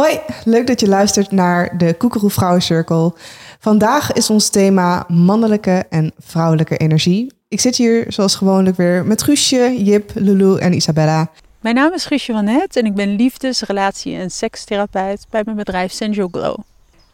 Hoi, leuk dat je luistert naar de Koekeroe Vrouwencirkel. Vandaag is ons thema mannelijke en vrouwelijke energie. Ik zit hier zoals gewoonlijk weer met Guusje, Jip, Lulu en Isabella. Mijn naam is Guusje van Het en ik ben liefdes-, relatie- en sekstherapeut bij mijn bedrijf Sensual Glow.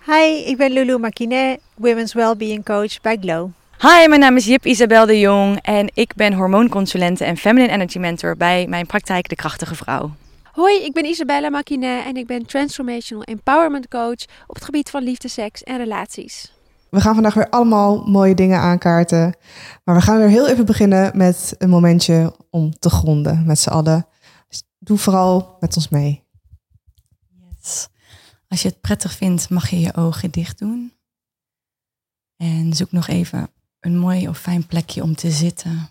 Hi, ik ben Lulu Marquinet, Women's Wellbeing Coach bij Glow. Hi, mijn naam is Jip Isabel de Jong en ik ben hormoonconsulente en feminine energy mentor bij mijn praktijk De Krachtige Vrouw. Hoi, ik ben Isabella Makinet en ik ben Transformational Empowerment Coach op het gebied van liefde, seks en relaties. We gaan vandaag weer allemaal mooie dingen aankaarten. Maar we gaan weer heel even beginnen met een momentje om te gronden met z'n allen. Dus doe vooral met ons mee. Yes. Als je het prettig vindt, mag je je ogen dicht doen. En zoek nog even een mooi of fijn plekje om te zitten.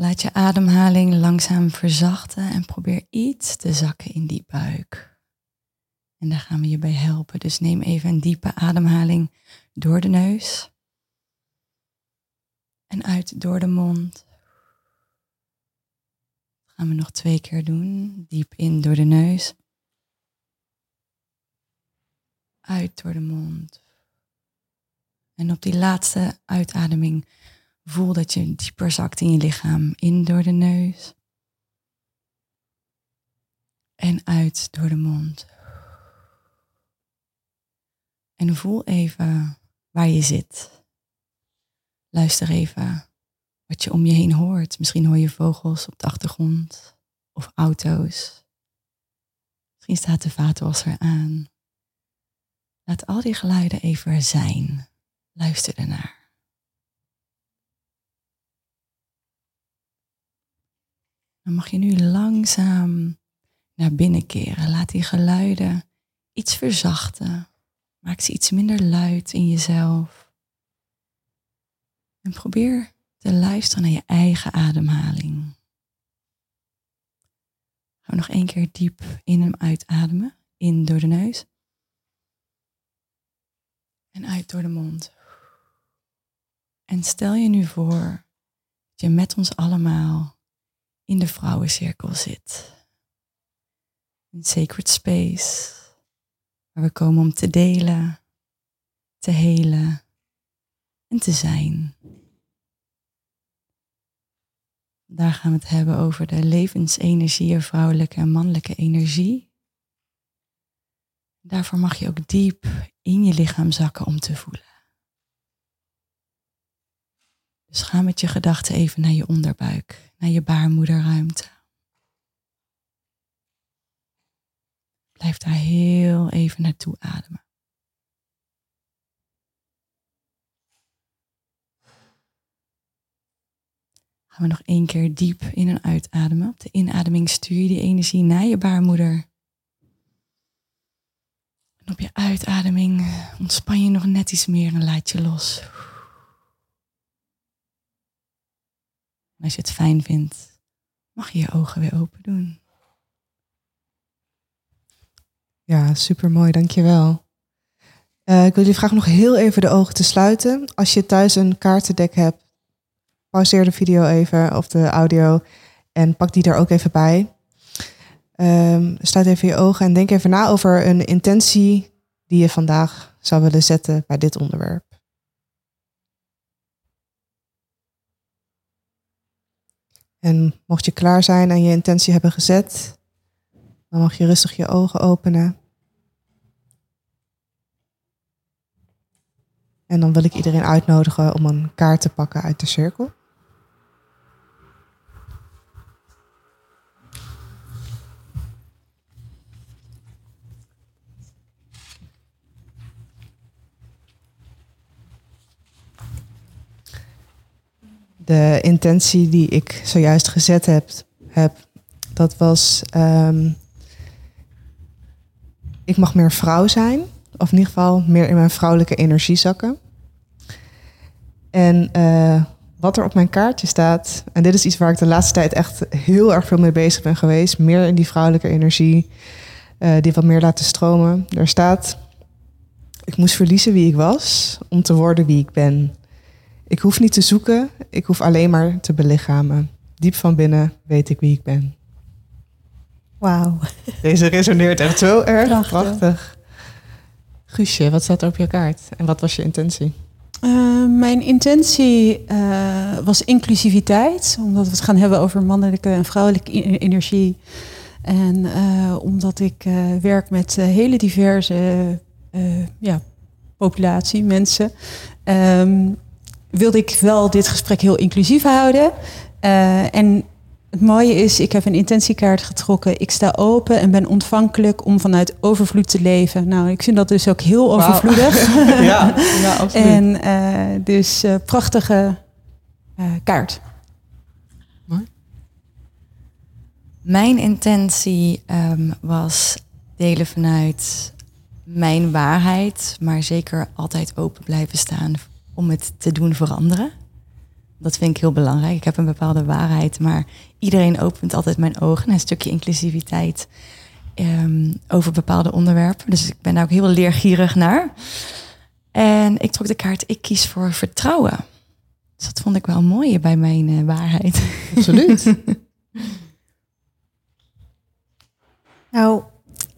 Laat je ademhaling langzaam verzachten en probeer iets te zakken in die buik. En daar gaan we je bij helpen. Dus neem even een diepe ademhaling door de neus. En uit door de mond. Gaan we nog twee keer doen. Diep in door de neus. Uit door de mond. En op die laatste uitademing voel dat je dieper zakt in je lichaam. In door de neus. En uit door de mond. En voel even waar je zit. Luister even wat je om je heen hoort. Misschien hoor je vogels op de achtergrond of auto's. Misschien staat de vaatwasser aan. Laat al die geluiden even zijn. Luister ernaar. Dan mag je nu langzaam naar binnen keren. Laat die geluiden iets verzachten. Maak ze iets minder luid in jezelf. En probeer te luisteren naar je eigen ademhaling. Gaan we nog één keer diep in en uitademen. In door de neus. En uit door de mond. En stel je nu voor dat je met ons allemaal in de vrouwencirkel zit. Een sacred space waar we komen om te delen, te helen en te zijn. Daar gaan we het hebben over de levensenergie, vrouwelijke en mannelijke energie. Daarvoor mag je ook diep in je lichaam zakken om te voelen. Dus ga met je gedachten even naar je onderbuik, naar je baarmoederruimte. Blijf daar heel even naartoe ademen. Gaan we nog één keer diep in en uitademen. Op de inademing stuur je die energie naar je baarmoeder. En op je uitademing ontspan je nog net iets meer en laat je los. Als je het fijn vindt, mag je je ogen weer open doen. Ja, super mooi, dankjewel. Uh, ik wil jullie vragen nog heel even de ogen te sluiten. Als je thuis een kaartendek hebt, pauzeer de video even of de audio en pak die er ook even bij. Um, sluit even je ogen en denk even na over een intentie die je vandaag zou willen zetten bij dit onderwerp. En mocht je klaar zijn en je intentie hebben gezet, dan mag je rustig je ogen openen. En dan wil ik iedereen uitnodigen om een kaart te pakken uit de cirkel. De intentie die ik zojuist gezet heb, heb dat was um, ik mag meer vrouw zijn. Of in ieder geval meer in mijn vrouwelijke energie zakken. En uh, wat er op mijn kaartje staat, en dit is iets waar ik de laatste tijd echt heel erg veel mee bezig ben geweest, meer in die vrouwelijke energie, uh, die wat meer laten stromen. Er staat, ik moest verliezen wie ik was om te worden wie ik ben. Ik hoef niet te zoeken, ik hoef alleen maar te belichamen. Diep van binnen weet ik wie ik ben. Wauw. Deze resoneert echt zo erg. Prachtig. Prachtig. Guusje, wat staat er op je kaart? En wat was je intentie? Eh, mijn intentie eh, was inclusiviteit, omdat we het gaan hebben over mannelijke en vrouwelijke e- energie. En eh, omdat ik eh, werk met hele diverse eh, ja, populatie, mensen, ehm, wilde ik wel dit gesprek heel inclusief houden. Eh, en het mooie is, ik heb een intentiekaart getrokken. Ik sta open en ben ontvankelijk om vanuit overvloed te leven. Nou, ik vind dat dus ook heel overvloedig. ja, ja, absoluut. En eh, dus eh, prachtige eh, kaart. Mijn intentie ehm, was delen vanuit mijn waarheid, maar zeker altijd open blijven staan om het te doen veranderen. Dat vind ik heel belangrijk. Ik heb een bepaalde waarheid, maar iedereen opent altijd mijn ogen naar een stukje inclusiviteit ehm, over bepaalde onderwerpen. Dus ik ben daar ook heel leergierig naar. En ik trok de kaart, ik kies voor vertrouwen. Dus dat vond ik wel mooi bij mijn eh, waarheid. Absoluut. Nou,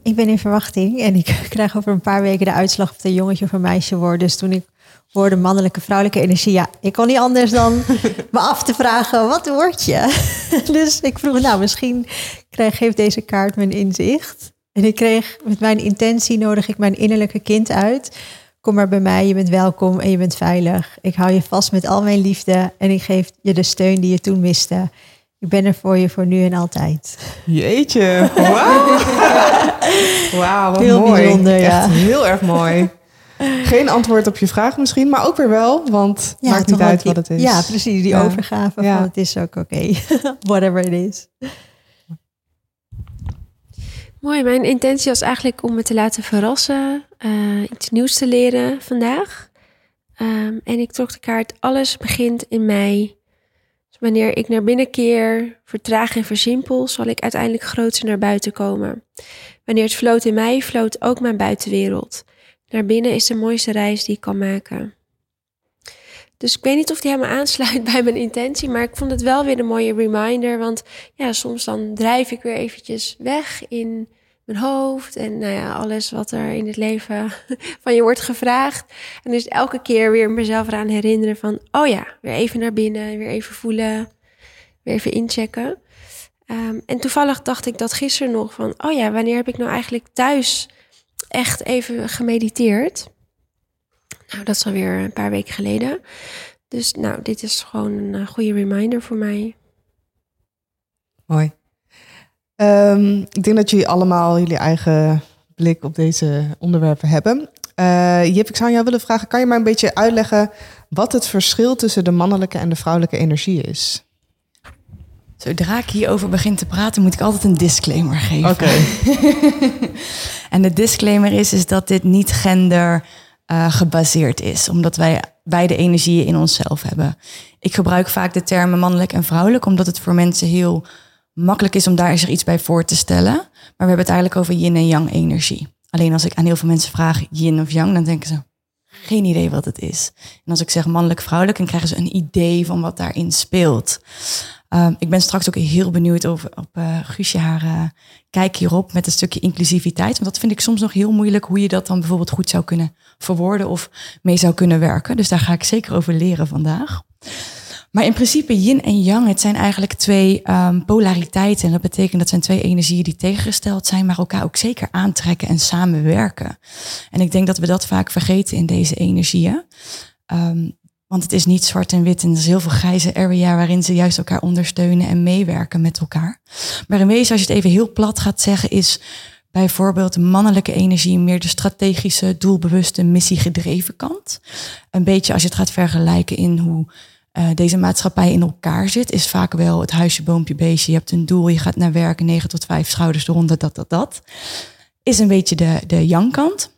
ik ben in verwachting en ik krijg over een paar weken de uitslag of het een jongetje of een meisje wordt. Dus toen ik hoorde mannelijke, vrouwelijke energie, ja, ik kon niet anders dan me af te vragen, wat word je? Dus ik vroeg, nou, misschien krijg, geeft deze kaart me een inzicht. En ik kreeg met mijn intentie nodig ik mijn innerlijke kind uit. Kom maar bij mij, je bent welkom en je bent veilig. Ik hou je vast met al mijn liefde en ik geef je de steun die je toen miste. Ik ben er voor je voor nu en altijd. Jeetje, wauw. Wauw, wat Heel mooi. bijzonder, ja. Echt heel erg mooi. Geen antwoord op je vraag misschien, maar ook weer wel, want Ja, maakt niet uit die- wat het is. Ja, precies. Die Ja. overgave Ja. van het is ook oké. Whatever it is. Mooi, mijn intentie was eigenlijk om me te laten verrassen, eh, iets nieuws te leren vandaag. Ehm, en ik trok de kaart, alles begint in mij. Dus wanneer ik naar binnen keer, vertraag en versimpel, zal ik uiteindelijk groter naar buiten komen. Wanneer het floot in mij, floot ook mijn buitenwereld. Naar binnen is de mooiste reis die ik kan maken. Dus ik weet niet of die helemaal aansluit bij mijn intentie, maar ik vond het wel weer een mooie reminder. Want ja, soms dan drijf ik weer eventjes weg in mijn hoofd en nou ja, alles wat er in het leven van je wordt gevraagd. En dus elke keer weer mezelf eraan herinneren van, oh ja, weer even naar binnen, weer even voelen, weer even inchecken. Ehm, en toevallig dacht ik dat gisteren nog van, oh ja, wanneer heb ik nou eigenlijk thuis echt even gemediteerd? Nou, dat is alweer een paar weken geleden. Dus nou, dit is gewoon een eh, goede reminder voor mij. Mooi. Ehm, ik denk dat jullie allemaal jullie eigen blik op deze onderwerpen hebben. Eh Jip, ik zou jou willen vragen, kan je maar een beetje uitleggen wat het verschil tussen de mannelijke en de vrouwelijke energie is? Zodra ik hierover begin te praten, moet ik altijd een disclaimer geven. Oké. en de disclaimer is, is dat dit niet gender eh, gebaseerd is, omdat wij beide energieën in onszelf hebben. Ik gebruik vaak de termen mannelijk en vrouwelijk, omdat het voor mensen heel makkelijk is om daar zich iets bij voor te stellen. Maar we hebben het eigenlijk over yin en yang energie. Alleen als ik aan heel veel mensen vraag yin of yang, dan denken ze geen idee wat het is. En als ik zeg mannelijk vrouwelijk, dan krijgen ze een idee van wat daarin speelt. Um, ik ben straks ook heel benieuwd over op uh, Guusje haar uh, kijk hierop met een stukje inclusiviteit. Want dat vind ik soms nog heel moeilijk hoe je dat dan bijvoorbeeld goed zou kunnen verwoorden of mee zou kunnen werken. Dus daar ga ik zeker over leren vandaag. Maar in principe yin en yang, het zijn eigenlijk twee um, polariteiten. En dat betekent dat zijn twee energieën die tegengesteld zijn, maar elkaar ook zeker aantrekken en samenwerken. En ik denk dat we dat vaak vergeten in deze energieën. Um, want het is niet zwart en wit en er is heel veel grijze area waarin ze juist elkaar ondersteunen en meewerken met elkaar. Maar in wezen, als je het even heel plat gaat zeggen, is bijvoorbeeld mannelijke energie meer de strategische, doelbewuste, missiegedreven kant. Een beetje als je het gaat vergelijken in hoe uh, deze maatschappij in elkaar zit, is vaak wel het huisje, boompje, beestje. Je hebt een doel, je gaat naar werk, 9 tot 5 schouders eronder, dat, dat, dat. Is een beetje de, de yang-kant.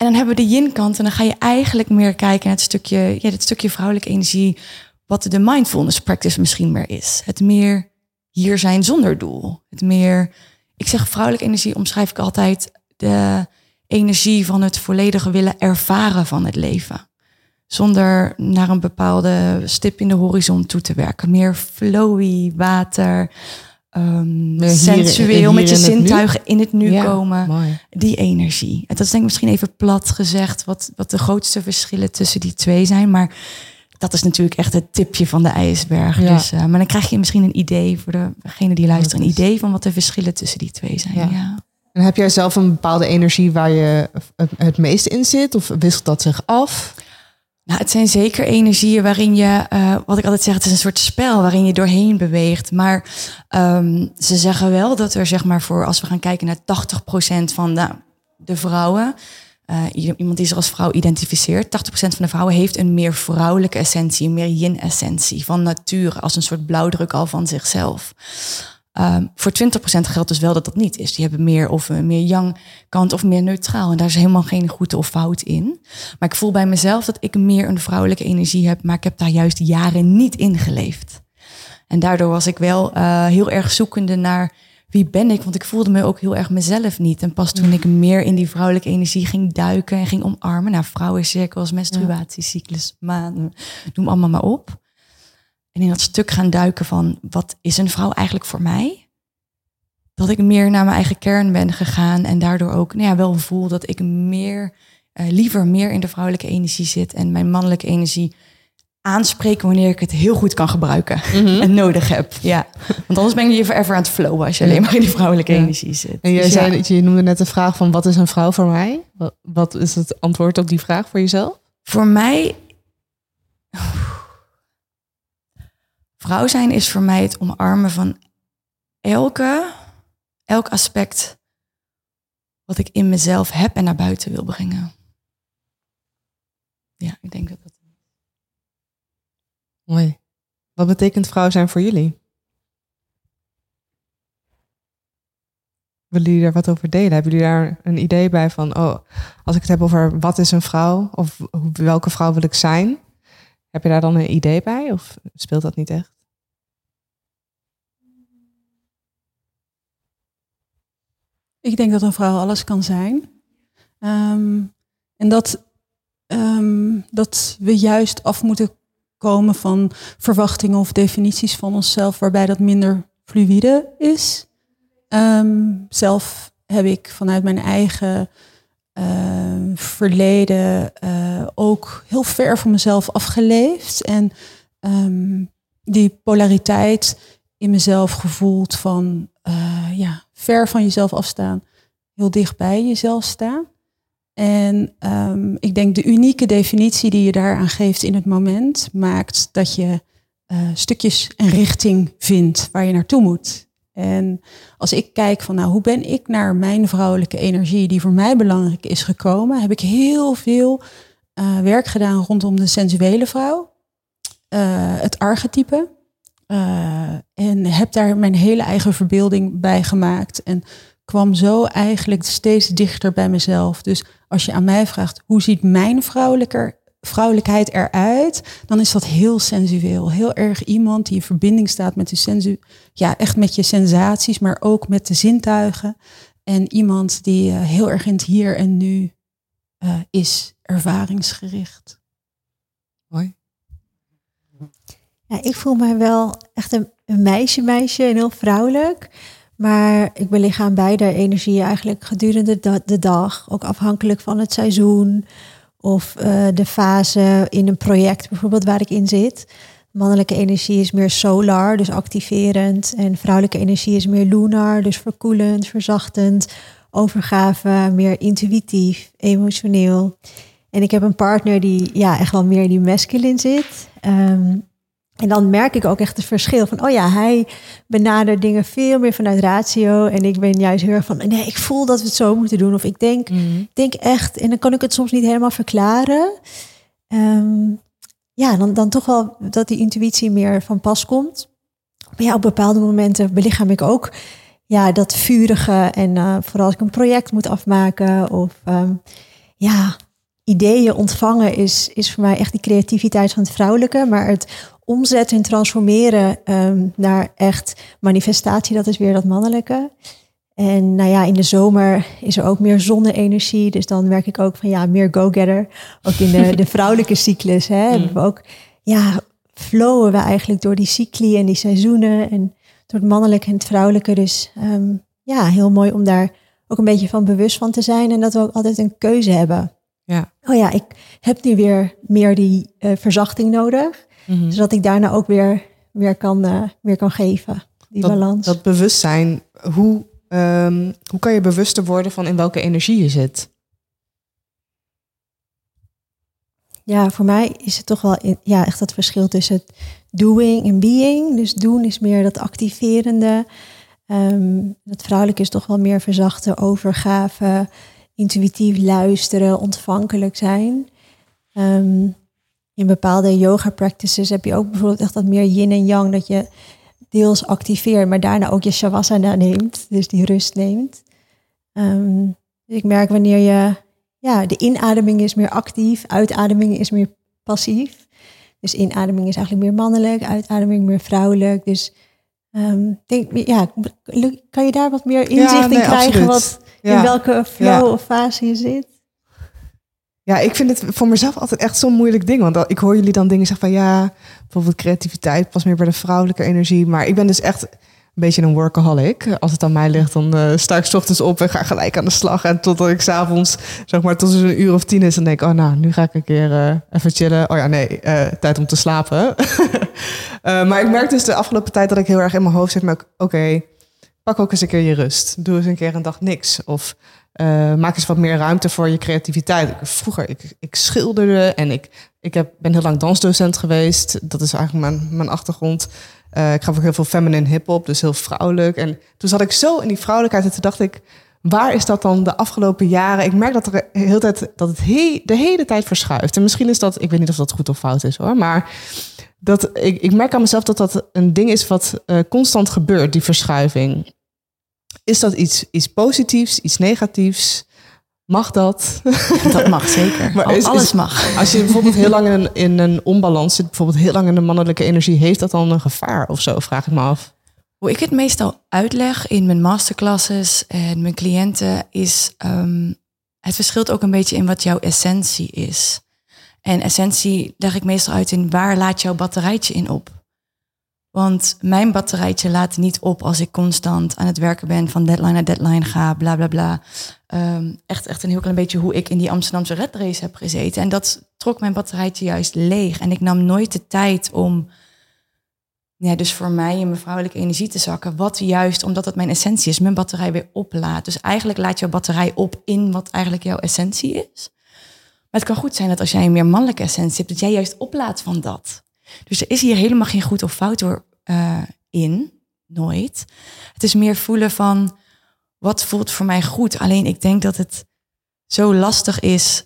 En dan hebben we de yin-kant en dan ga je eigenlijk meer kijken naar het stukje, ja, het stukje vrouwelijke energie, wat de mindfulness practice misschien meer is. Het meer hier zijn zonder doel. Het meer, ik zeg vrouwelijke energie omschrijf ik altijd de energie van het volledige willen ervaren van het leven. Zonder naar een bepaalde stip in de horizon toe te werken. Meer flowy, water, ehm, hier- sensueel, met je zintuigen in het nu Ja, komen. Mooi. Die energie. En dat is denk ik misschien even plat gezegd wat, wat de grootste verschillen tussen die twee zijn. Maar dat is natuurlijk echt het tipje van de ijsberg. Ja. Dus, eh, maar dan krijg je misschien een idee voor degene die luisteren. Een idee van wat de verschillen tussen die twee zijn. Ja. Ja. En heb jij zelf een bepaalde energie waar je het- het meest in zit? Of wisselt dat zich af? Nou, het zijn zeker energieën waarin je, eh, wat ik altijd zeg, het is een soort spel waarin je doorheen beweegt. Maar ehm, ze zeggen wel dat er, zeg maar, voor als we gaan kijken naar 80% van de, de vrouwen, eh, iemand die zich als vrouw identificeert, 80% van de vrouwen heeft een meer vrouwelijke essentie, een meer yin-essentie van nature, als een soort blauwdruk al van zichzelf. Ehm, voor 20% geldt dus wel dat dat niet is. Die hebben meer of een meer yang kant of meer neutraal. En daar is helemaal geen goed of fout in. Maar ik voel bij mezelf dat ik meer een vrouwelijke energie heb, maar ik heb daar juist jaren niet in geleefd. En daardoor was ik wel eh, heel erg zoekende naar wie ben ik, want ik voelde me ook heel erg mezelf niet. En pas toen ik meer in die vrouwelijke energie ging duiken en ging omarmen, naar vrouwencirkels, menstruatiecyclus, maan, noem allemaal maar op. En in dat stuk gaan duiken van wat is een vrouw eigenlijk voor mij? Dat ik meer naar mijn eigen kern ben gegaan en daardoor ook nou ja, wel voel dat ik meer, eh, liever meer in de vrouwelijke energie zit en mijn mannelijke energie aanspreken wanneer ik het heel goed kan gebruiken en nodig heb. Ja, want anders ben je forever aan het flowen als je alleen maar in die vrouwelijke Ja. energie zit. En jij Dus zei, dat je noemde net de vraag van wat is een vrouw voor mij? Wat, wat is het antwoord op die vraag voor jezelf? Voor mij. Vrouw zijn is voor mij het omarmen van elke, elk aspect wat ik in mezelf heb en naar buiten wil brengen. Ja, ik denk dat dat. Mooi. Wat betekent vrouw zijn voor jullie? Willen jullie daar wat over delen? Hebben jullie daar een idee bij van, oh, als ik het heb over wat is een vrouw of welke vrouw wil ik zijn, heb je daar dan een idee bij of speelt dat niet echt? Ik denk dat een vrouw alles kan zijn. Ehm, en dat, ehm, dat we juist af moeten komen van verwachtingen of definities van onszelf, waarbij dat minder fluïde is. Ehm, zelf heb ik vanuit mijn eigen ehm, verleden eh, ook heel ver van mezelf afgeleefd. En ehm, die polariteit in mezelf gevoeld van eh, ja, ver van jezelf afstaan, heel dicht bij jezelf staan. En ehm, ik denk de unieke definitie die je daaraan geeft in het moment maakt dat je eh, stukjes en richting vindt waar je naartoe moet. En als ik kijk van nou, hoe ben ik naar mijn vrouwelijke energie die voor mij belangrijk is gekomen, heb ik heel veel eh, werk gedaan rondom de sensuele vrouw, eh, het archetype. Eh, en heb daar mijn hele eigen verbeelding bij gemaakt. En kwam zo eigenlijk steeds dichter bij mezelf. Dus als je aan mij vraagt, hoe ziet mijn vrouwelijker, vrouwelijkheid eruit? Dan is dat heel sensueel. Heel erg iemand die in verbinding staat met de sensu, ja, echt met je sensaties, maar ook met de zintuigen. En iemand die eh, heel erg in het hier en nu eh, is, ervaringsgericht. Mooi. Ja, ik voel mij wel echt een, een meisje, meisje en heel vrouwelijk. Maar ik belichaam beide energieën eigenlijk gedurende de, de dag. Ook afhankelijk van het seizoen of eh, de fase in een project bijvoorbeeld waar ik in zit. Mannelijke energie is meer solar, dus activerend. En vrouwelijke energie is meer lunar, dus verkoelend, verzachtend. Overgave, meer intuïtief, emotioneel. En ik heb een partner die ja, echt wel meer in die masculine zit. Ehm, en dan merk ik ook echt het verschil van, oh ja, hij benadert dingen veel meer vanuit ratio. En ik ben juist heel erg van, nee, ik voel dat we het zo moeten doen. Of ik denk, ik denk echt, en dan kan ik het soms niet helemaal verklaren. Ehm, ja, dan, dan toch wel dat die intuïtie meer van pas komt. Maar ja, op bepaalde momenten belichaam ik ook ja, dat vurige. En eh, vooral als ik een project moet afmaken of ehm, ja, ideeën ontvangen is, is voor mij echt die creativiteit van het vrouwelijke. Maar het omzetten en transformeren ehm, naar echt manifestatie, dat is weer dat mannelijke. En nou ja, in de zomer is er ook meer zonne-energie. Dus dan merk ik ook van ja, meer go-getter. Ook in de, de vrouwelijke cyclus hè, hebben we ook, ja, flowen we eigenlijk door die cycli en die seizoenen. En door het mannelijke en het vrouwelijke. Dus ehm, ja, heel mooi om daar ook een beetje van bewust van te zijn. En dat we ook altijd een keuze hebben. Ja. Oh ja, ik heb nu weer meer die eh, verzachting nodig. Mhm. Zodat ik daarna ook weer, weer, kan, eh, weer kan geven. Die dat, balans. Dat bewustzijn, hoe, ehm, hoe kan je bewuster worden van in welke energie je zit? Ja, voor mij is het toch wel in, ja, echt dat verschil tussen het doing en being. Dus doen is meer dat activerende. Ehm het vrouwelijke is toch wel meer verzachten, overgave, intuïtief luisteren, ontvankelijk zijn. Ehm, in bepaalde yoga practices heb je ook bijvoorbeeld echt dat meer yin en yang, dat je deels activeert, maar daarna ook je shavasana neemt, dus die rust neemt. Ehm, dus ik merk wanneer je, ja, de inademing is meer actief, uitademing is meer passief. Dus inademing is eigenlijk meer mannelijk, uitademing meer vrouwelijk. Dus ehm, denk, ja, kan je daar wat meer inzicht nee, in krijgen? absoluut. Wat, Ja. In welke flow Ja. of fase je zit? Ja, ik vind het voor mezelf altijd echt zo'n moeilijk ding. Want ik hoor jullie dan dingen zeggen van ja, bijvoorbeeld creativiteit past meer bij de vrouwelijke energie. Maar ik ben dus echt een beetje een workaholic. Als het aan mij ligt, dan eh, sta ik 's ochtends op en ga gelijk aan de slag. En totdat ik s'avonds, zeg maar, tot een uur of tien is, dan denk ik, oh nou, nu ga ik een keer eh, even chillen. Oh ja, nee, eh, tijd om te slapen. Maar ik merk dus de afgelopen tijd dat ik heel erg in mijn hoofd zit met, oké, pak ook eens een keer je rust. Doe eens een keer een dag niks. Of eh, maak eens wat meer ruimte voor je creativiteit. Vroeger, ik, ik schilderde en ik, ik heb, ben heel lang dansdocent geweest. Dat is eigenlijk mijn, mijn achtergrond. Eh, ik gaf ook heel veel feminine hip-hop, dus heel vrouwelijk. En toen zat ik zo in die vrouwelijkheid en toen dacht ik... Waar is dat dan de afgelopen jaren? Ik merk dat, er de hele tijd, dat het he- de hele tijd verschuift. En misschien is dat, ik weet niet of dat goed of fout is hoor, maar dat, ik, ik merk aan mezelf dat dat een ding is wat eh, constant gebeurt, die verschuiving. Is dat iets, iets positiefs, iets negatiefs? Mag dat? Dat mag zeker. Maar is- Alles is- mag. Als je bijvoorbeeld heel lang in een, in een onbalans zit, bijvoorbeeld heel lang in de mannelijke energie, heeft dat dan een gevaar of zo? Vraag ik me af. Hoe ik het meestal uitleg in mijn masterclasses en mijn cliënten is, ehm, het verschilt ook een beetje in wat jouw essentie is. En essentie leg ik meestal uit in waar laat jouw batterijtje in op. Want mijn batterijtje laat niet op als ik constant aan het werken ben, van deadline naar deadline ga, bla bla bla. Ehm, echt, echt een heel klein beetje hoe ik in die Amsterdamse red race heb gezeten. En dat trok mijn batterijtje juist leeg. En ik nam nooit de tijd om ja, dus voor mij in mijn vrouwelijke energie te zakken. Wat juist, omdat het mijn essentie is, mijn batterij weer oplaat. Dus eigenlijk laat jouw batterij op in wat eigenlijk jouw essentie is. Maar het kan goed zijn dat als jij een meer mannelijke essentie hebt, dat jij juist oplaat van dat. Dus er is hier helemaal geen goed of fout door eh, in. Nooit. Het is meer voelen van wat voelt voor mij goed. Alleen ik denk dat het zo lastig is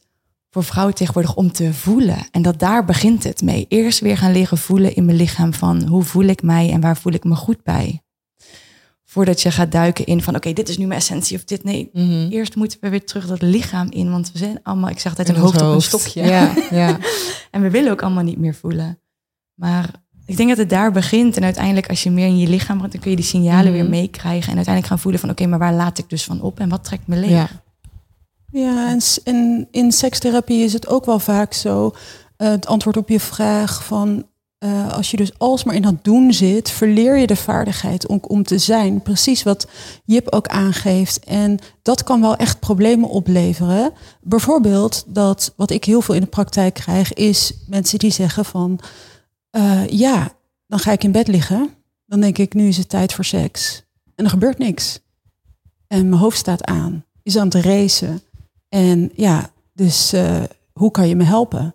voor vrouwen tegenwoordig om te voelen. En dat daar begint het mee. Eerst weer gaan leren voelen in mijn lichaam van hoe voel ik mij en waar voel ik me goed bij. Voordat je gaat duiken in van oké, dit is nu mijn essentie of dit. Nee, eerst moeten we weer terug dat lichaam in. Want we zijn allemaal, ik zeg altijd, een hoofd ons op een hoofd. stokje. Ja, ja. En we willen ook allemaal niet meer voelen. Maar ik denk dat het daar begint. En uiteindelijk als je meer in je lichaam bent, dan kun je die signalen Mhm. weer meekrijgen. En uiteindelijk gaan voelen van oké, maar waar laat ik dus van op en wat trekt me leeg? Ja. Ja, en in sekstherapie is het ook wel vaak zo. eh, het antwoord op je vraag van eh, als je dus alsmaar in dat doen zit, verleer je de vaardigheid om, om te zijn. Precies wat Jip ook aangeeft. En dat kan wel echt problemen opleveren. Bijvoorbeeld dat wat ik heel veel in de praktijk krijg, is mensen die zeggen van eh, ja, dan ga ik in bed liggen. Dan denk ik, nu is het tijd voor seks. En er gebeurt niks. En mijn hoofd staat aan, is aan het racen. En ja, dus eh, hoe kan je me helpen?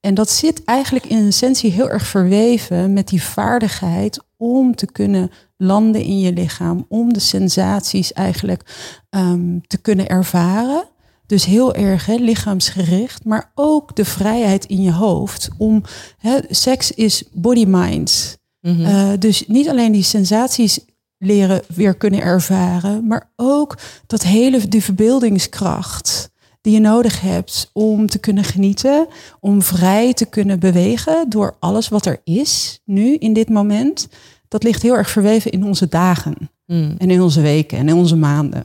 En dat zit eigenlijk in essentie heel erg verweven met die vaardigheid om te kunnen landen in je lichaam, om de sensaties eigenlijk ehm, te kunnen ervaren. Dus heel erg hè, lichaamsgericht, maar ook de vrijheid in je hoofd. Om, hè, seks is body-mind. Mhm. Eh, dus niet alleen die sensaties leren weer kunnen ervaren, maar ook dat hele die verbeeldingskracht die je nodig hebt om te kunnen genieten, om vrij te kunnen bewegen door alles wat er is nu in dit moment. Dat ligt heel erg verweven in onze dagen Mm. en in onze weken en in onze maanden.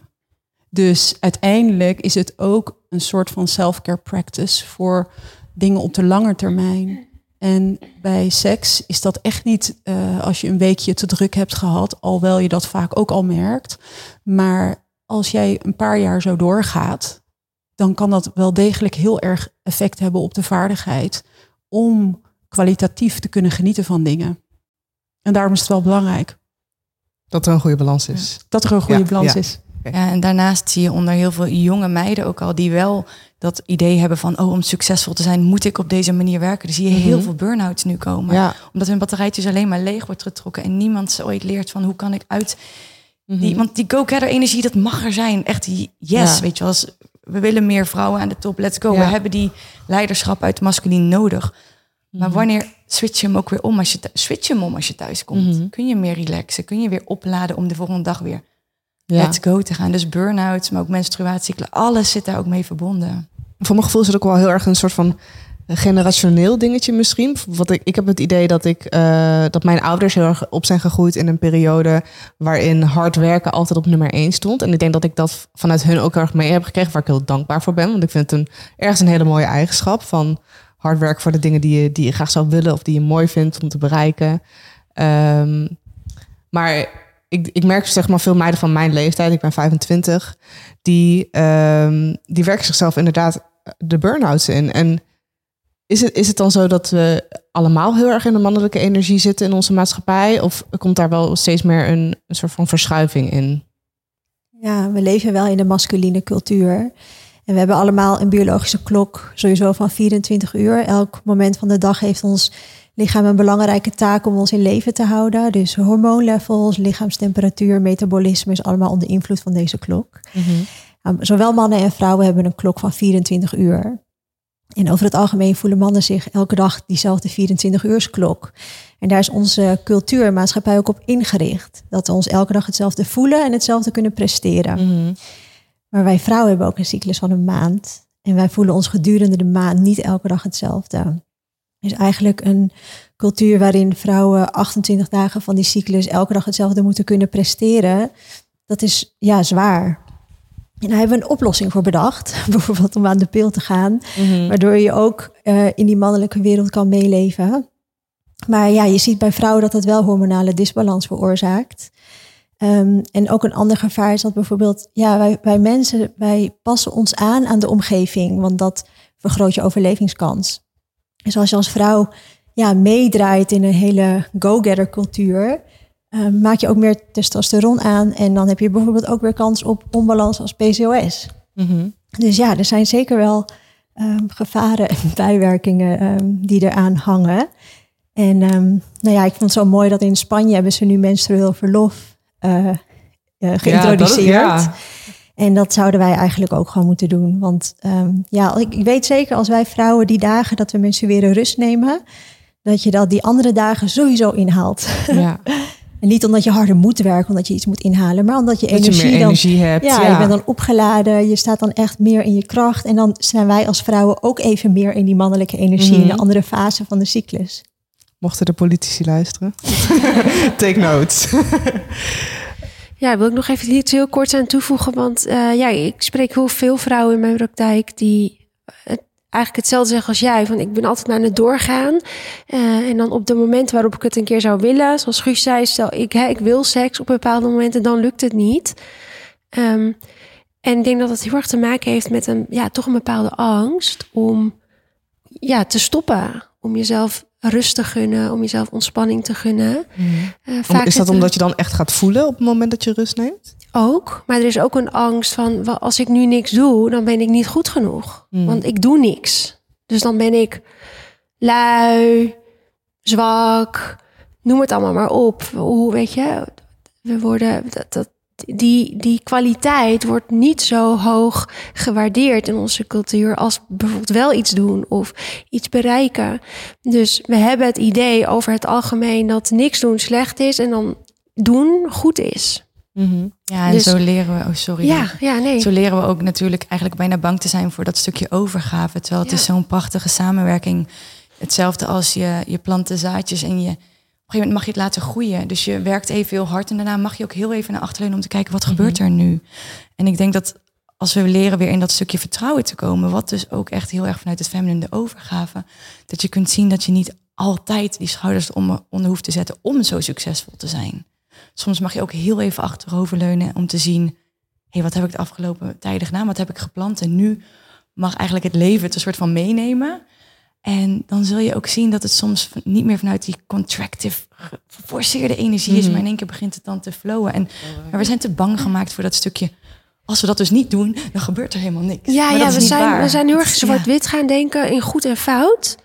Dus uiteindelijk is het ook een soort van self-care practice voor dingen op de lange termijn. En bij seks is dat echt niet uh, als je een weekje te druk hebt gehad, alhoewel je dat vaak ook al merkt. Maar als jij een paar jaar zo doorgaat, dan kan dat wel degelijk heel erg effect hebben op de vaardigheid om kwalitatief te kunnen genieten van dingen. En daarom is het wel belangrijk. Dat er een goede balans is. Dat er een goede balans is. Ja, en daarnaast zie je onder heel veel jonge meiden ook al die wel dat idee hebben van, oh, om succesvol te zijn, moet ik op deze manier werken. Dan zie je heel mhm. veel burn-outs nu komen. Ja. Omdat hun batterijtjes alleen maar leeg wordt getrokken en niemand ze ooit leert van hoe kan ik uit die, mhm. want die go-getter energie, dat mag er zijn. Echt die yes, weet je wel. We willen meer vrouwen aan de top, let's go. We hebben die leiderschap uit masculin nodig. Maar mhm. wanneer switch je hem ook weer om als je, switch je hem om als je thuis komt? Kun je meer relaxen? Kun je weer opladen om de volgende dag weer ja. let's go te gaan. Dus burn-outs, maar ook menstruatie, alles zit daar ook mee verbonden. Voor mijn gevoel is het ook wel heel erg een soort van generationeel dingetje misschien. Wat ik, ik heb het idee dat, ik, uh, dat mijn ouders heel erg op zijn gegroeid in een periode waarin hard werken altijd op nummer één stond. En ik denk dat ik dat vanuit hun ook erg mee heb gekregen, waar ik heel dankbaar voor ben. Want ik vind het een, ergens een hele mooie eigenschap van hard werken voor de dingen die je, die je graag zou willen of die je mooi vindt om te bereiken. Um, maar ik, ik merk zeg maar veel meiden van mijn leeftijd, ik ben 25, die, um, die werken zichzelf inderdaad de burn-outs in. En is het, is het dan zo dat we allemaal heel erg in de mannelijke energie zitten in onze maatschappij? Of komt daar wel steeds meer een, een soort van verschuiving in? Ja, we leven wel in de masculine cultuur. En we hebben allemaal een biologische klok, sowieso van 24 uur. Elk moment van de dag heeft ons lichaam een belangrijke taak om ons in leven te houden. Dus hormoonlevels, lichaamstemperatuur, metabolisme is allemaal onder invloed van deze klok. Mhm. Nou, zowel mannen en vrouwen hebben een klok van 24 uur. En over het algemeen voelen mannen zich elke dag diezelfde 24-uursklok. En daar is onze cultuur en maatschappij ook op ingericht. Dat we ons elke dag hetzelfde voelen en hetzelfde kunnen presteren. Mhm. Maar wij vrouwen hebben ook een cyclus van een maand. En wij voelen ons gedurende de maand niet elke dag hetzelfde. Is eigenlijk een cultuur waarin vrouwen 28 dagen van die cyclus elke dag hetzelfde moeten kunnen presteren. Dat is ja zwaar. En daar hebben we een oplossing voor bedacht. Bijvoorbeeld om aan de pil te gaan. Mhm. Waardoor je ook uh, in die mannelijke wereld kan meeleven. Maar ja, je ziet bij vrouwen dat het wel hormonale disbalans veroorzaakt. Um, en ook een ander gevaar is dat bijvoorbeeld, ja, wij, wij mensen, wij passen ons aan aan de omgeving, want dat vergroot je overlevingskans. Dus als je als vrouw ja, meedraait in een hele go-getter cultuur, Ehm, maak je ook meer testosteron aan. En dan heb je bijvoorbeeld ook weer kans op onbalans als PCOS. Mhm. Dus ja, er zijn zeker wel um, gevaren en bijwerkingen um, die eraan hangen. En nou ja, ik vond het zo mooi dat in Spanje hebben ze nu menstrueel verlof uh, uh, geïntroduceerd. Ja, En dat zouden wij eigenlijk ook gewoon moeten doen. Want ja, ik, ik weet zeker als wij vrouwen die dagen dat we menstrueren rust nemen, dat je dat die andere dagen sowieso inhaalt. Ja. En niet omdat je harder moet werken, omdat je iets moet inhalen, maar omdat je, energie, je dan, energie hebt. Ja, je bent dan opgeladen, je staat dan echt meer in je kracht. En dan zijn wij als vrouwen ook even meer in die mannelijke energie, in de mhm. andere fase van de cyclus. Mochten de politici luisteren, take notes. Ja, wil ik nog even iets heel kort aan toevoegen. Want uh, ja, ik spreek heel veel vrouwen in mijn praktijk die het eigenlijk hetzelfde zeggen als jij. Van ik ben altijd aan het doorgaan. Uh, en dan op de momenten waarop ik het een keer zou willen, zoals Guus zei, stel ik, hè, ik wil seks op bepaalde momenten, dan lukt het niet. Um, en ik denk dat dat heel erg te maken heeft met een, ja, toch een bepaalde angst om ja, te stoppen. Om jezelf rust te gunnen, om jezelf ontspanning te gunnen. Mm. Uh, vaak is dat omdat je dan echt gaat voelen op het moment dat je rust neemt? Ook, maar er is ook een angst van als ik nu niks doe, dan ben ik niet goed genoeg. Mm. Want ik doe niks. Dus dan ben ik lui, zwak, noem het allemaal maar op. Hoe weet je, we worden dat, dat die, die kwaliteit wordt niet zo hoog gewaardeerd in onze cultuur als bijvoorbeeld wel iets doen of iets bereiken. Dus we hebben het idee over het algemeen dat niks doen slecht is en dan doen goed is. Mhm. Ja, en dus, zo leren we, oh sorry. Ja, ja, nee. Zo leren we ook natuurlijk eigenlijk bijna bang te zijn voor dat stukje overgave. Terwijl het is zo'n prachtige samenwerking. Hetzelfde als je, je planten zaadjes en je een gegeven moment mag je het laten groeien. Dus je werkt even heel hard en daarna mag je ook heel even naar achterleunen om te kijken wat gebeurt er nu. En ik denk dat als we leren weer in dat stukje vertrouwen te komen, wat dus ook echt heel erg vanuit het feminine de overgave, dat je kunt zien dat je niet altijd die schouders onder hoeft te zetten om zo succesvol te zijn. Soms mag je ook heel even achteroverleunen om te zien, hé, hey, wat heb ik de afgelopen tijden gedaan? Wat heb ik geplant? En nu mag eigenlijk het leven het een soort van meenemen. En dan zul je ook zien dat het soms niet meer vanuit die contractive, geforceerde energie is, Mhm. maar in één keer begint het dan te flowen. En, maar we zijn te bang gemaakt voor dat stukje. Als we dat dus niet doen, dan gebeurt er helemaal niks. Ja, Maar dat ja is we, niet zijn, waar. we zijn heel erg zwart-wit gaan denken in goed en fout.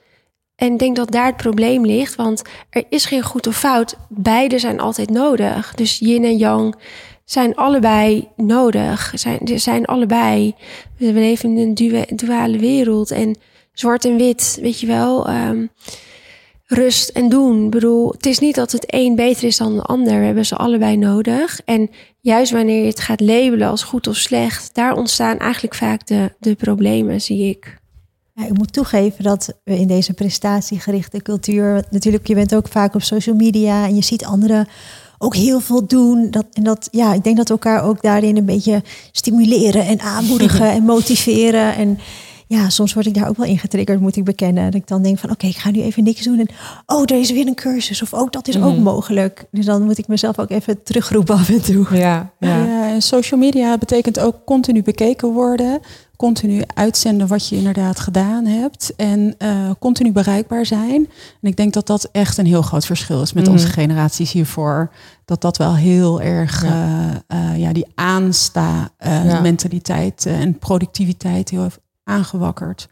En ik denk dat daar het probleem ligt. Want er is geen goed of fout. Beide zijn altijd nodig. Dus yin en yang zijn allebei nodig. Zijn, ze zijn allebei. We leven in een dua- duale wereld. En zwart en wit, weet je wel. ehm, rust en doen. Ik bedoel, het is niet dat het een beter is dan de ander. We hebben ze allebei nodig. En juist wanneer je het gaat labelen als goed of slecht, daar ontstaan eigenlijk vaak de, de problemen, zie ik. Ja, ik moet toegeven dat we in deze prestatiegerichte cultuur, natuurlijk, je bent ook vaak op social media en je ziet anderen ook heel veel doen. Dat, en dat, ja, ik denk dat we elkaar ook daarin een beetje stimuleren en aanmoedigen en motiveren. En ja, soms word ik daar ook wel in getriggerd, moet ik bekennen. Dat ik dan denk van, oké, ik ga nu even niks doen. En oh, er is weer een cursus. Of oh, dat is ook Mhm. mogelijk. Dus dan moet ik mezelf ook even terugroepen af en toe. Ja, ja. Ja, en social media betekent ook continu bekeken worden. Continu uitzenden wat je inderdaad gedaan hebt. En eh, continu bereikbaar zijn. En ik denk dat dat echt een heel groot verschil is met Mhm. onze generaties hiervoor. Dat dat wel heel erg Ja. ja, ja die aansta eh, Ja. mentaliteit eh, en productiviteit heel aangewakkerd.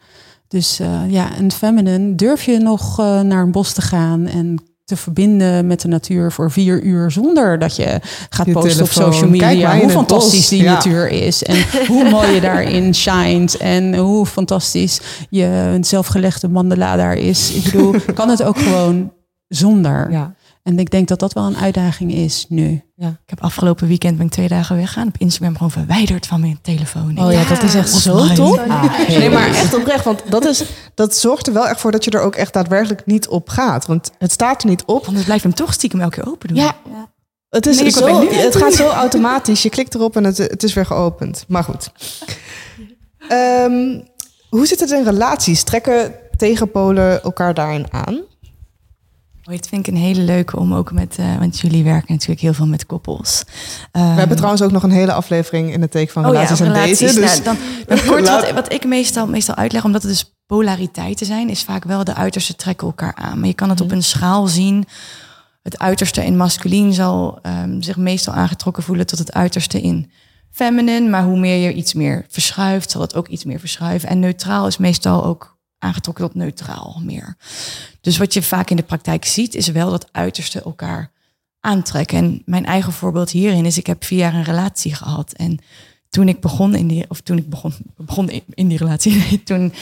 Dus eh, ja, en feminine, durf je nog eh, naar een bos te gaan en te verbinden met de natuur voor vier uur zonder dat je gaat Je posten op social Kijk media. Hoe fantastisch die Ja. natuur is en hoe mooi je daarin shined en hoe fantastisch je zelfgelegde mandala daar is. Ik bedoel, kan het ook gewoon zonder. ja. En ik denk dat dat wel een uitdaging is nu. Ik heb afgelopen weekend ben ik twee dagen weggaan. Op Instagram gewoon verwijderd van mijn telefoon. Oh ja, dat is echt zo top. Ah, Nee, maar echt oprecht, want dat, is, dat zorgt er wel echt voor dat je er ook echt daadwerkelijk niet op gaat. Want het staat er niet op. Anders blijf je hem toch stiekem elke keer open doen. Ja, het, is zo, het het gaat zo automatisch. Je klikt erop en het, het is weer geopend. Maar goed. Ehm, hoe zit het in relaties? Trekken tegenpolen elkaar daarin aan? Oh, dit vind ik een hele leuke om ook met, eh, want jullie werken natuurlijk heel veel met koppels. We hebben trouwens ook nog een hele aflevering in het teken van relaties en. Dus Oh Nou, dan, dan kort wat, wat ik meestal, meestal uitleg, omdat het dus polariteiten zijn, is vaak wel de uiterste trekken elkaar aan. Maar je kan het op een schaal zien. Het uiterste in masculien zal ehm, zich meestal aangetrokken voelen tot het uiterste in feminine. Maar hoe meer je iets meer verschuift, zal het ook iets meer verschuiven. En neutraal is meestal ook aangetrokken tot neutraal meer. Dus wat je vaak in de praktijk ziet, is wel dat uiterste elkaar aantrekken. En mijn eigen voorbeeld hierin is, ik heb vier jaar een relatie gehad. En toen ik begon in die, of toen ik begon, begon in- die relatie, toen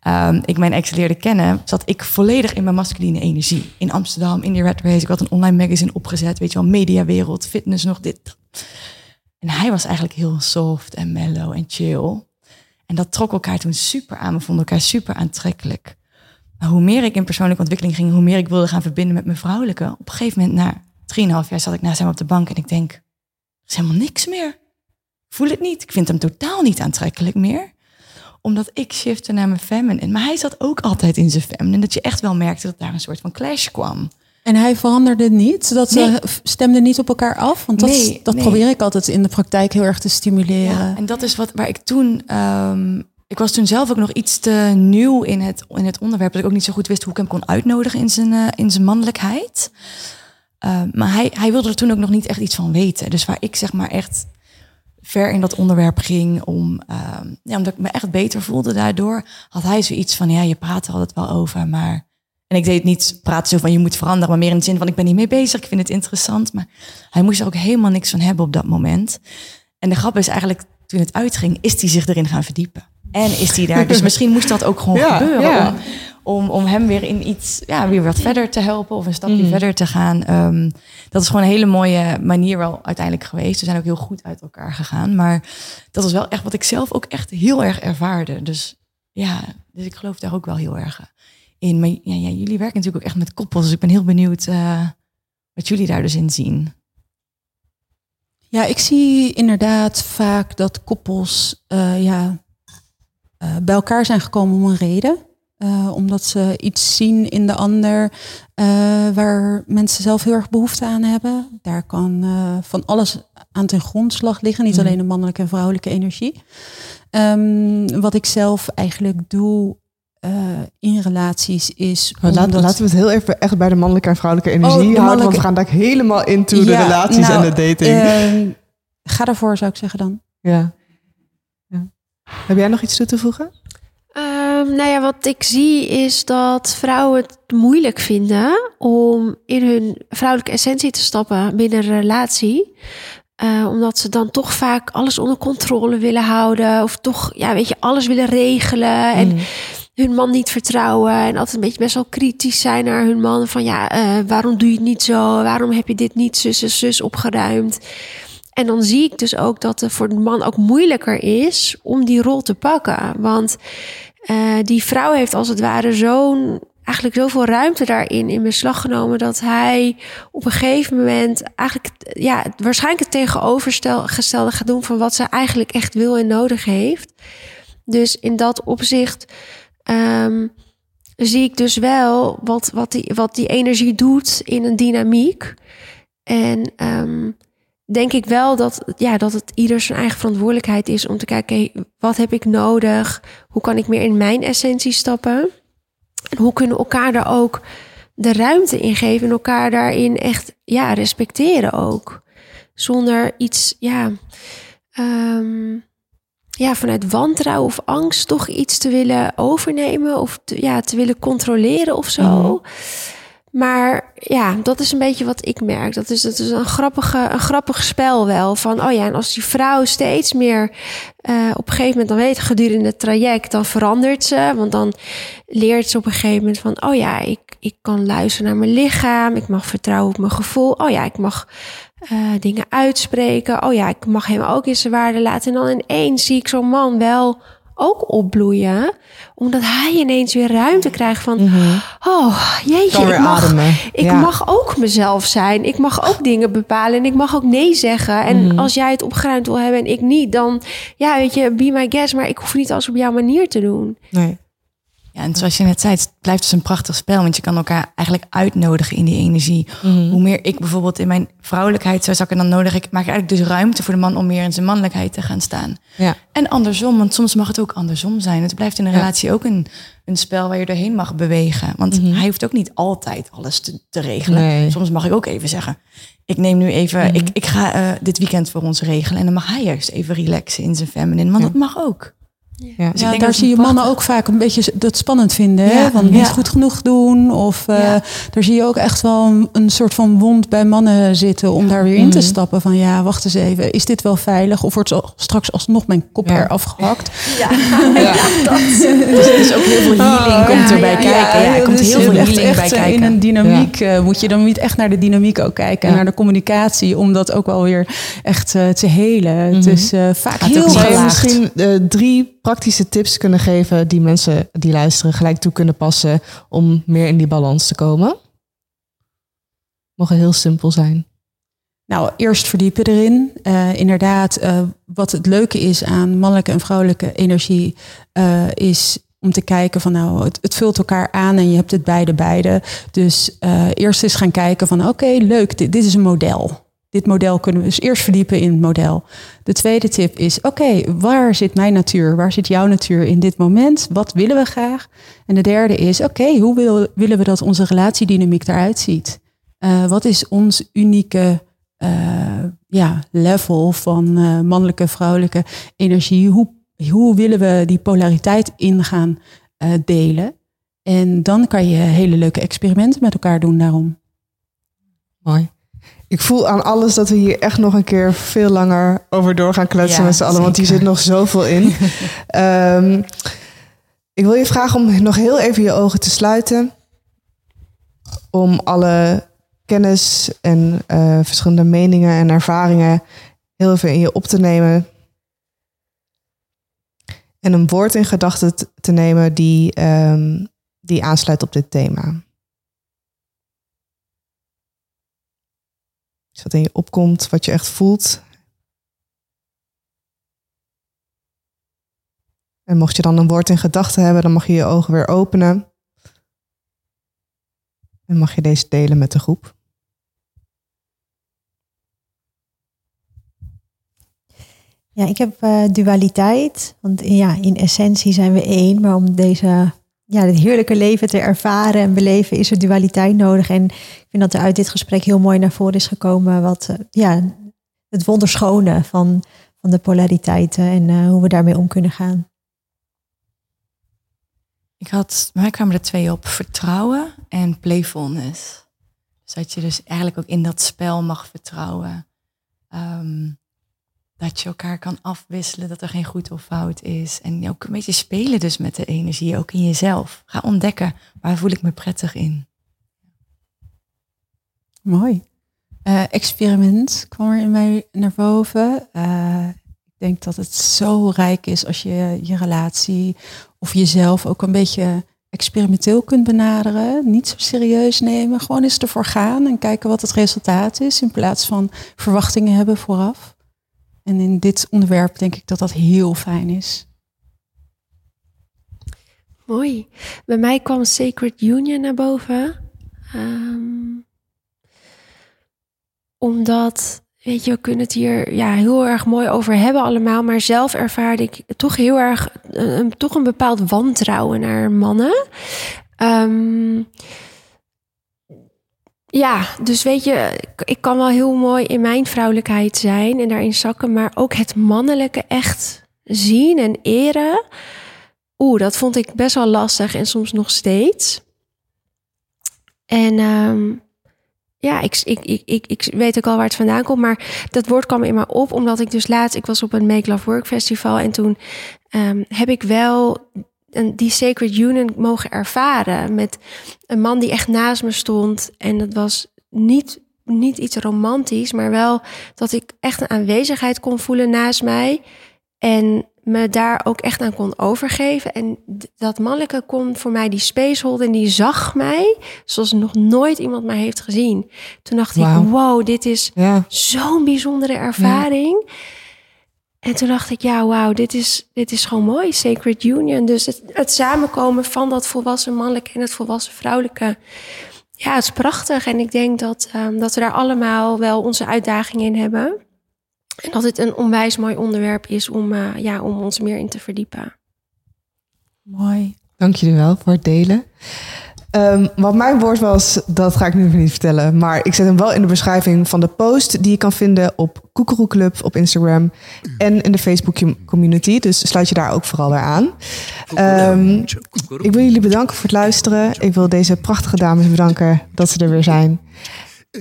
ehm, ik mijn ex leerde kennen, zat ik volledig in mijn masculine energie. In Amsterdam, in die red race. Ik had een online magazine opgezet, weet je wel, mediawereld, fitness, nog dit. En hij was eigenlijk heel soft en mellow en chill. En dat trok elkaar toen super aan. We vonden elkaar super aantrekkelijk. Maar hoe meer ik in persoonlijke ontwikkeling ging, hoe meer ik wilde gaan verbinden met mijn vrouwelijke. Op een gegeven moment, na drieënhalf jaar, zat ik naast hem op de bank en ik denk, er is helemaal niks meer. Voel het niet. Ik vind hem totaal niet aantrekkelijk meer. Omdat ik shifte naar mijn feminine. Maar hij zat ook altijd in zijn feminine. Dat je echt wel merkte dat daar een soort van clash kwam. En hij veranderde niet? Dat Nee. ze stemden niet op elkaar af? Want dat, Nee, dat nee. probeer ik altijd in de praktijk heel erg te stimuleren. Ja, en dat is wat waar ik toen. ehm, ik was toen zelf ook nog iets te nieuw in het, in het onderwerp. Dat ik ook niet zo goed wist hoe ik hem kon uitnodigen in zijn, eh, in zijn mannelijkheid. Ehm, maar hij, hij wilde er toen ook nog niet echt iets van weten. Dus waar ik zeg maar echt ver in dat onderwerp ging, om, ehm, ja, omdat ik me echt beter voelde daardoor, had hij zoiets van: ja, je praat er altijd wel over, maar. En ik deed het niet praten zo van je moet veranderen, maar meer in de zin van ik ben niet mee bezig, ik vind het interessant. Maar hij moest er ook helemaal niks van hebben op dat moment. En de grap is eigenlijk, toen het uitging, is hij zich erin gaan verdiepen. En is hij daar. Dus misschien moest dat ook gewoon Ja, gebeuren. ja. Om, om, om hem weer in iets, ja, weer wat verder te helpen of een stapje Mhm. verder te gaan. Ehm, dat is gewoon een hele mooie manier wel uiteindelijk geweest. We zijn ook heel goed uit elkaar gegaan. Maar dat is wel echt wat ik zelf ook echt heel erg ervaarde. Dus ja, dus ik geloof daar ook wel heel erg in. Maar ja, ja, jullie werken natuurlijk ook echt met koppels. Dus ik ben heel benieuwd eh, wat jullie daar dus in zien. Ja, ik zie inderdaad vaak dat koppels eh, ja, eh, bij elkaar zijn gekomen om een reden. Omdat ze iets zien in de ander waar mensen zelf heel erg behoefte aan hebben. Daar kan van alles aan ten grondslag liggen, niet Mhm. alleen de mannelijke en vrouwelijke energie. Ehm, wat ik zelf eigenlijk doe eh, in relaties is. Laat- omdat- laten we het heel even echt bij de mannelijke en vrouwelijke energie Oh, de houden. Want we gaan daar helemaal into de relaties nou, en de dating. ehm, ga daarvoor, zou ik zeggen dan. ja. ja. Heb jij nog iets toe te voegen? Ehm, nou ja, wat ik zie is dat vrouwen het moeilijk vinden om in hun vrouwelijke essentie te stappen binnen een relatie. Eh, omdat ze dan toch vaak alles onder controle willen houden. Of toch, ja, weet je, alles willen regelen. En Mm. Hun man niet vertrouwen. En altijd een beetje best wel kritisch zijn naar hun man. Van ja, eh, waarom doe je het niet zo? Waarom heb je dit niet zus en zus opgeruimd? En dan zie ik dus ook dat het voor de man ook moeilijker is om die rol te pakken. Want eh, die vrouw heeft als het ware zo'n eigenlijk zoveel ruimte daarin in beslag genomen dat hij op een gegeven moment eigenlijk ja, waarschijnlijk het tegenovergestelde gaat doen van wat ze eigenlijk echt wil en nodig heeft. Dus in dat opzicht ehm, zie ik dus wel wat, wat, die, wat die energie doet in een dynamiek. En ehm, denk ik wel dat, ja, dat het ieder zijn eigen verantwoordelijkheid is om te kijken, wat heb ik nodig? Hoe kan ik meer in mijn essentie stappen? En hoe kunnen we elkaar daar ook de ruimte in geven en elkaar daarin echt ja, respecteren ook. Zonder iets, ja, ehm, ja, vanuit wantrouwen of angst toch iets te willen overnemen of te, ja, te willen controleren of zo. Mhm. Maar ja, dat is een beetje wat ik merk. Dat is, dat is een, grappige, een grappig spel wel. Van, oh ja, en als die vrouw steeds meer eh, op een gegeven moment, dan weet gedurende het traject, dan verandert ze. Want dan leert ze op een gegeven moment van, oh ja, ik, ik kan luisteren naar mijn lichaam. Ik mag vertrouwen op mijn gevoel. Oh ja, ik mag eh, dingen uitspreken. Oh ja, ik mag hem ook in zijn waarde laten. En dan ineens zie ik zo'n man wel ook opbloeien. Omdat hij ineens weer ruimte krijgt van... Oh, jeetje, ik mag, ademen. ik Ja. mag ook mezelf zijn. Ik mag ook dingen bepalen en ik mag ook nee zeggen. En Mhm. als jij het opgeruimd wil hebben en ik niet, dan ja, weet je, be my guest. Maar ik hoef niet alles op jouw manier te doen. Nee. Ja, en zoals je net zei, het blijft dus een prachtig spel. Want je kan elkaar eigenlijk uitnodigen in die energie. Mhm. Hoe meer ik bijvoorbeeld in mijn vrouwelijkheid zou zakken, dan nodig ik, maak ik eigenlijk dus ruimte voor de man om meer in zijn mannelijkheid te gaan staan. Ja. En andersom, want soms mag het ook andersom zijn. Het blijft in een Ja. relatie ook een, een spel waar je doorheen mag bewegen. Want Mhm. hij hoeft ook niet altijd alles te, te regelen. Nee. Soms mag ik ook even zeggen, ik neem nu even, Mhm. ik, ik ga eh, dit weekend voor ons regelen. En dan mag hij juist even relaxen in zijn feminine. Want Ja. dat mag ook. Ja. Dus Ja, dat daar zie je mannen ook vaak een beetje dat spannend vinden. Hè? Ja, Van niet ja. goed genoeg doen. Of Ja. daar zie je ook echt wel een, een soort van wond bij mannen zitten om daar weer in te Mhm. stappen. Van ja, wacht eens even. Is dit wel veilig? Of wordt straks alsnog mijn kop Ja. eraf gehakt? Dus er is ook heel veel healing komt erbij ja, kijken. Ja, er komt dus heel veel echt- healing bij echt, eh, kijken. In een dynamiek eh, moet je dan niet echt naar de dynamiek ook kijken. En Ja. naar de communicatie. Om dat ook wel weer echt eh, te helen. Het Mhm. is eh, vaak heel misschien eh, drie praktische tips kunnen geven die mensen die luisteren gelijk toe kunnen passen om meer in die balans te komen? Mogen heel simpel zijn. Nou, eerst verdiepen erin. Eh, inderdaad, eh, wat het leuke is aan mannelijke en vrouwelijke energie, eh, is om te kijken van nou, het, het vult elkaar aan en je hebt het beide beide. Dus eerst eens gaan kijken van oké, leuk, dit is een model. Dit model kunnen we dus eerst verdiepen in het model. De tweede tip is, oké, waar zit mijn natuur? Waar zit jouw natuur in dit moment? Wat willen we graag? En de derde is, oké, hoe wil- willen we dat onze relatiedynamiek eruit ziet? Eh, wat is ons unieke eh, ja, level van eh, mannelijke, vrouwelijke energie? Hoe, hoe willen we die polariteit in gaan eh, delen? En dan kan je hele leuke experimenten met elkaar doen daarom. Mooi. Ik voel aan alles dat we hier echt nog een keer veel langer over door gaan kletsen Ja, met z'n allen, want hier zit nog zoveel in. Ehm, ik wil je vragen om nog heel even je ogen te sluiten. Om alle kennis en eh, verschillende meningen en ervaringen heel even in je op te nemen. En een woord in gedachten te nemen die, ehm, die aansluit op dit thema. Iets wat in je opkomt, wat je echt voelt. En mocht je dan een woord in gedachten hebben, dan mag je je ogen weer openen. En mag je deze delen met de groep. Ja, ik heb uh, dualiteit. Want ja, in essentie zijn we één. Maar om deze, ja, dit heerlijke leven te ervaren en beleven, is er dualiteit nodig. En ik vind dat er uit dit gesprek heel mooi naar voren is gekomen. Wat, uh, ja, het wonderschone van, van de polariteiten en uh, hoe we daarmee om kunnen gaan. Ik had, mij kwamen er twee op: vertrouwen en playfulness. Dus dat je dus eigenlijk ook in dat spel mag vertrouwen. Um, dat je elkaar kan afwisselen, dat er geen goed of fout is. En ook een beetje spelen dus met de energie, ook in jezelf. Ga ontdekken, waar voel ik me prettig in. Mooi. Uh, experiment kwam er in mij naar boven. Uh, ik denk dat het zo rijk is als je je relatie of jezelf ook een beetje experimenteel kunt benaderen. Niet zo serieus nemen. Gewoon eens ervoor gaan en kijken wat het resultaat is. In plaats van verwachtingen hebben vooraf. En in dit onderwerp denk ik dat dat heel fijn is. Mooi. Bij mij kwam Sacred Union naar boven. Um, omdat, weet je, we kunnen het hier ja, heel erg mooi over hebben allemaal. Maar zelf ervaarde ik toch heel erg, een, toch een bepaald wantrouwen naar mannen. Um, ja, dus weet je, ik kan wel heel mooi in mijn vrouwelijkheid zijn en daarin zakken, maar ook het mannelijke echt zien en eren. Oeh, dat vond ik best wel lastig en soms nog steeds. En um, ja, ik, ik, ik, ik, weet ook al waar het vandaan komt, maar dat woord kwam in me op omdat ik dus laatst, ik was op een Make Love Work Festival en toen um, heb ik wel een, die Sacred Union mogen ervaren. Met een man die echt naast me stond. En dat was niet, niet iets romantisch, maar wel dat ik echt een aanwezigheid kon voelen naast mij. En me daar ook echt aan kon overgeven. En dat mannelijke kon voor mij die space holden en die zag mij zoals nog nooit iemand mij heeft gezien. Toen dacht ik, wow, dit is ja. zo'n bijzondere ervaring. Ja. En toen dacht ik, ja, wauw, dit is, dit is gewoon mooi, Sacred Union. Dus het, het samenkomen van dat volwassen mannelijke en het volwassen vrouwelijke. Ja, het is prachtig. En ik denk dat, um, dat we daar allemaal wel onze uitdagingen in hebben. En dat het een onwijs mooi onderwerp is om, uh, ja, om ons meer in te verdiepen. Mooi. Dank jullie wel voor het delen. Um, wat mijn woord was, dat ga ik nu even niet vertellen. Maar ik zet hem wel in de beschrijving van de post die je kan vinden op Koekeroe Club op Instagram en in de Facebook community. Dus sluit je daar ook vooral weer aan. Um, ik wil jullie bedanken voor het luisteren. Ik wil deze prachtige dames bedanken dat ze er weer zijn.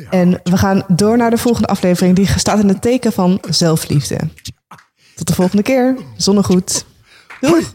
En we gaan door naar de volgende aflevering. Die staat in het teken van zelfliefde. Tot de volgende keer. Zonnegoed. Doei.